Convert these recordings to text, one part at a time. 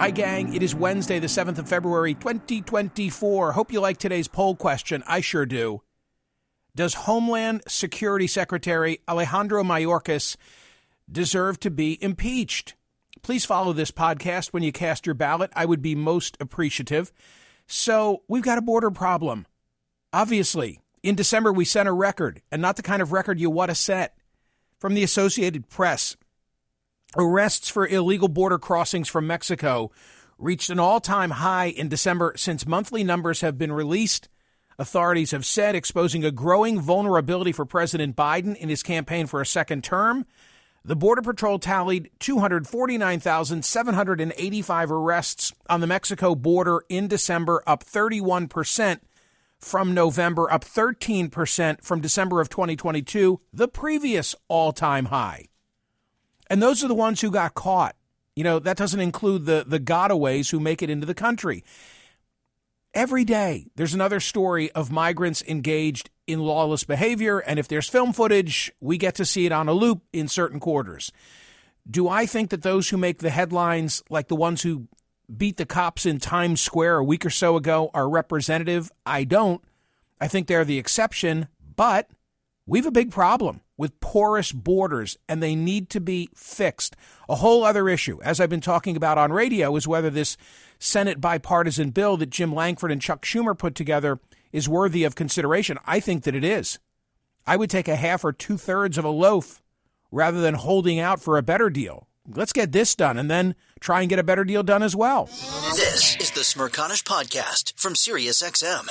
Hi, gang. It is Wednesday, the 7th of February, 2024. Hope you like today's poll question. I sure do. Does Homeland Security Secretary Alejandro Mayorkas deserve to be impeached? Please follow this podcast when you cast your ballot. I would be most appreciative. So, we've got a border problem. Obviously, in December, we sent a record, and not the kind of record you want to set. From the Associated Press, Arrests for illegal border crossings from Mexico reached an all time high in December since monthly numbers have been released. Authorities have said, exposing a growing vulnerability for President Biden in his campaign for a second term. The Border Patrol tallied 249,785 arrests on the Mexico border in December, up 31% from November, up 13% from December of 2022, the previous all time high. And those are the ones who got caught. You know, that doesn't include the, the gotaways who make it into the country. Every day, there's another story of migrants engaged in lawless behavior. And if there's film footage, we get to see it on a loop in certain quarters. Do I think that those who make the headlines, like the ones who beat the cops in Times Square a week or so ago, are representative? I don't. I think they're the exception, but we have a big problem with porous borders and they need to be fixed. A whole other issue, as I've been talking about on radio, is whether this Senate bipartisan bill that Jim Lankford and Chuck Schumer put together is worthy of consideration. I think that it is. I would take a half or two thirds of a loaf rather than holding out for a better deal. Let's get this done and then try and get a better deal done as well. This is the Smerconish Podcast from SiriusXM.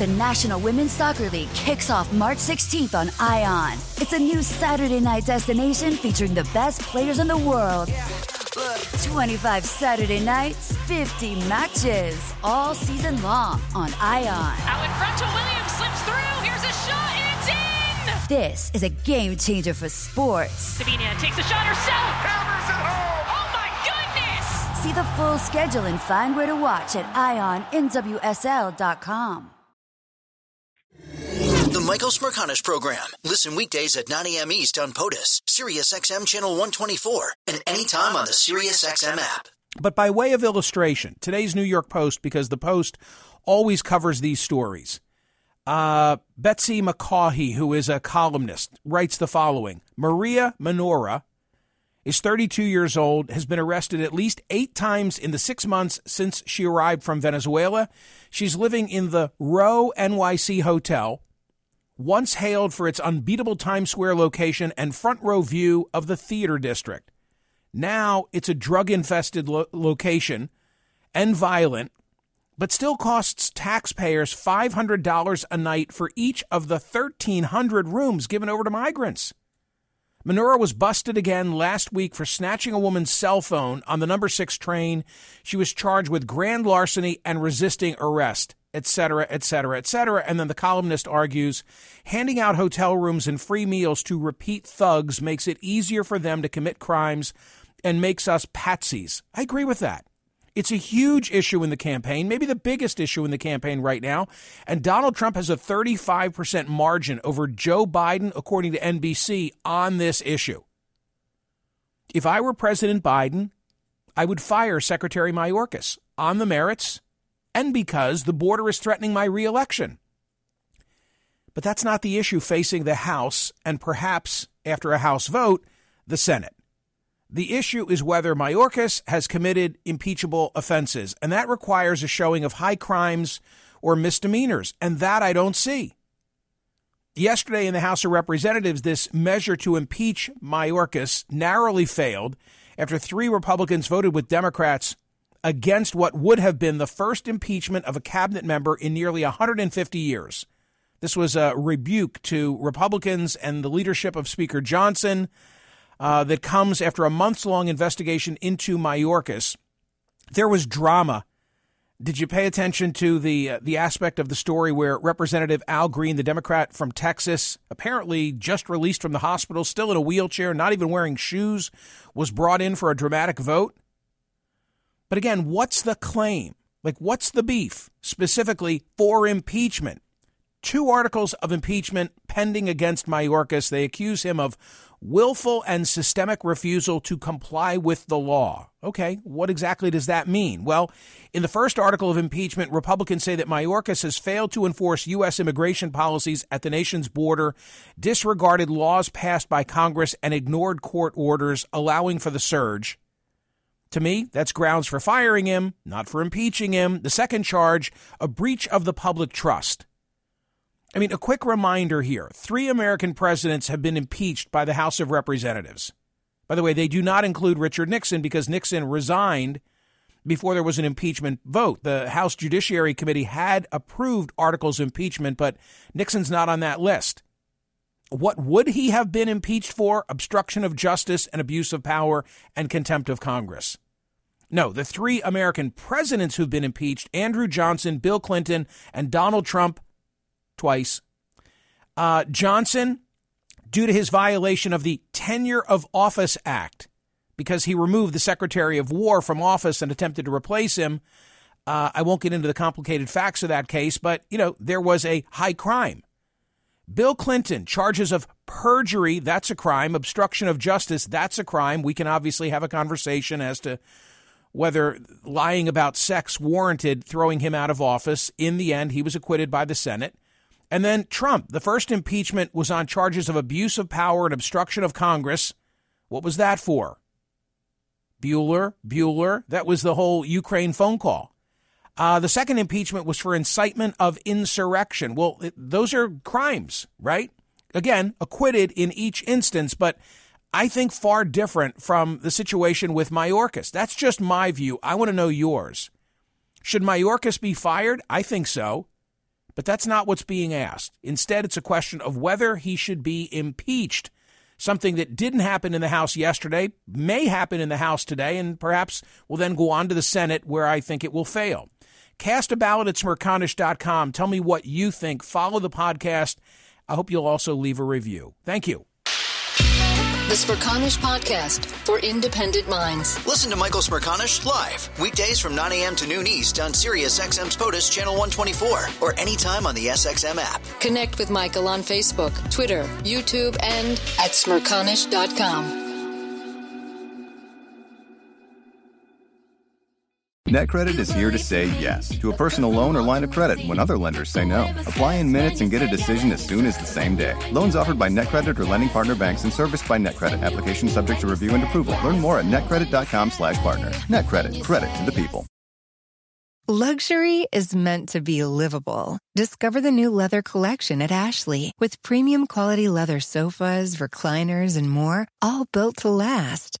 The National Women's Soccer League kicks off March 16th on ION. It's a new Saturday night destination featuring the best players in the world. 25 Saturday nights, 50 matches, all season long on ION. Out in front to Williams, slips through. Here's a shot, it's in! This is a game changer for sports. Sabina takes a shot herself. Hammers it home. Oh my goodness! See the full schedule and find where to watch at IONNWSL.com. Michael Smerconish Program. Listen weekdays at 9 a.m. East on POTUS, SiriusXM Channel 124, and anytime on the SiriusXM app. But by way of illustration, today's New York Post, because the Post always covers these stories. Uh, Betsy McCaughey, who is a columnist, writes the following Maria Menora is 32 years old, has been arrested at least eight times in the six months since she arrived from Venezuela. She's living in the Row NYC Hotel, once hailed for its unbeatable Times Square location and front row view of the theater district. Now it's a drug infested lo- location and violent, but still costs taxpayers $500 a night for each of the 1,300 rooms given over to migrants. Menora was busted again last week for snatching a woman's cell phone on the number six train. She was charged with grand larceny and resisting arrest. Etc., etc., etc. And then the columnist argues handing out hotel rooms and free meals to repeat thugs makes it easier for them to commit crimes and makes us patsies. I agree with that. It's a huge issue in the campaign, maybe the biggest issue in the campaign right now. And Donald Trump has a 35% margin over Joe Biden, according to NBC, on this issue. If I were President Biden, I would fire Secretary Mayorkas on the merits and because the border is threatening my reelection. But that's not the issue facing the House and perhaps, after a House vote, the Senate. The issue is whether Mayorkas has committed impeachable offenses, and that requires a showing of high crimes or misdemeanors, and that I don't see. Yesterday in the House of Representatives, this measure to impeach Mayorkas narrowly failed after three Republicans voted with Democrats against what would have been the first impeachment of a cabinet member in nearly 150 years. This was a rebuke to Republicans and the leadership of Speaker Johnson uh, that comes after a months long investigation into Mayorkas. There was drama. Did you pay attention to the uh, the aspect of the story where Representative Al Green, the Democrat from Texas, apparently just released from the hospital, still in a wheelchair, not even wearing shoes, was brought in for a dramatic vote? But again, what's the claim? Like, what's the beef specifically for impeachment? Two articles of impeachment pending against Mayorkas. They accuse him of willful and systemic refusal to comply with the law. Okay, what exactly does that mean? Well, in the first article of impeachment, Republicans say that Mayorkas has failed to enforce U.S. immigration policies at the nation's border, disregarded laws passed by Congress, and ignored court orders allowing for the surge. To me, that's grounds for firing him, not for impeaching him. The second charge, a breach of the public trust. I mean, a quick reminder here three American presidents have been impeached by the House of Representatives. By the way, they do not include Richard Nixon because Nixon resigned before there was an impeachment vote. The House Judiciary Committee had approved articles of impeachment, but Nixon's not on that list. What would he have been impeached for? Obstruction of justice and abuse of power and contempt of Congress. No, the three American presidents who've been impeached Andrew Johnson, Bill Clinton, and Donald Trump twice. Uh, Johnson, due to his violation of the Tenure of Office Act, because he removed the Secretary of War from office and attempted to replace him. Uh, I won't get into the complicated facts of that case, but, you know, there was a high crime. Bill Clinton, charges of perjury, that's a crime. Obstruction of justice, that's a crime. We can obviously have a conversation as to whether lying about sex warranted throwing him out of office. In the end, he was acquitted by the Senate. And then Trump, the first impeachment was on charges of abuse of power and obstruction of Congress. What was that for? Bueller, Bueller, that was the whole Ukraine phone call. Uh, the second impeachment was for incitement of insurrection. Well, it, those are crimes, right? Again, acquitted in each instance, but I think far different from the situation with Mayorkas. That's just my view. I want to know yours. Should Mayorkas be fired? I think so. But that's not what's being asked. Instead, it's a question of whether he should be impeached. Something that didn't happen in the House yesterday, may happen in the House today, and perhaps will then go on to the Senate where I think it will fail. Cast a ballot at smerconish.com. Tell me what you think. Follow the podcast. I hope you'll also leave a review. Thank you. The Smerconish Podcast for independent minds. Listen to Michael Smerconish live weekdays from 9 a.m. to noon East on Sirius XM's POTUS Channel 124 or anytime on the SXM app. Connect with Michael on Facebook, Twitter, YouTube, and at smerconish.com. NetCredit is here to say yes to a personal loan or line of credit when other lenders say no. Apply in minutes and get a decision as soon as the same day. Loans offered by NetCredit or lending partner banks and serviced by NetCredit. Application subject to review and approval. Learn more at netcredit.com slash partner. NetCredit. Credit to the people. Luxury is meant to be livable. Discover the new leather collection at Ashley with premium quality leather sofas, recliners, and more, all built to last.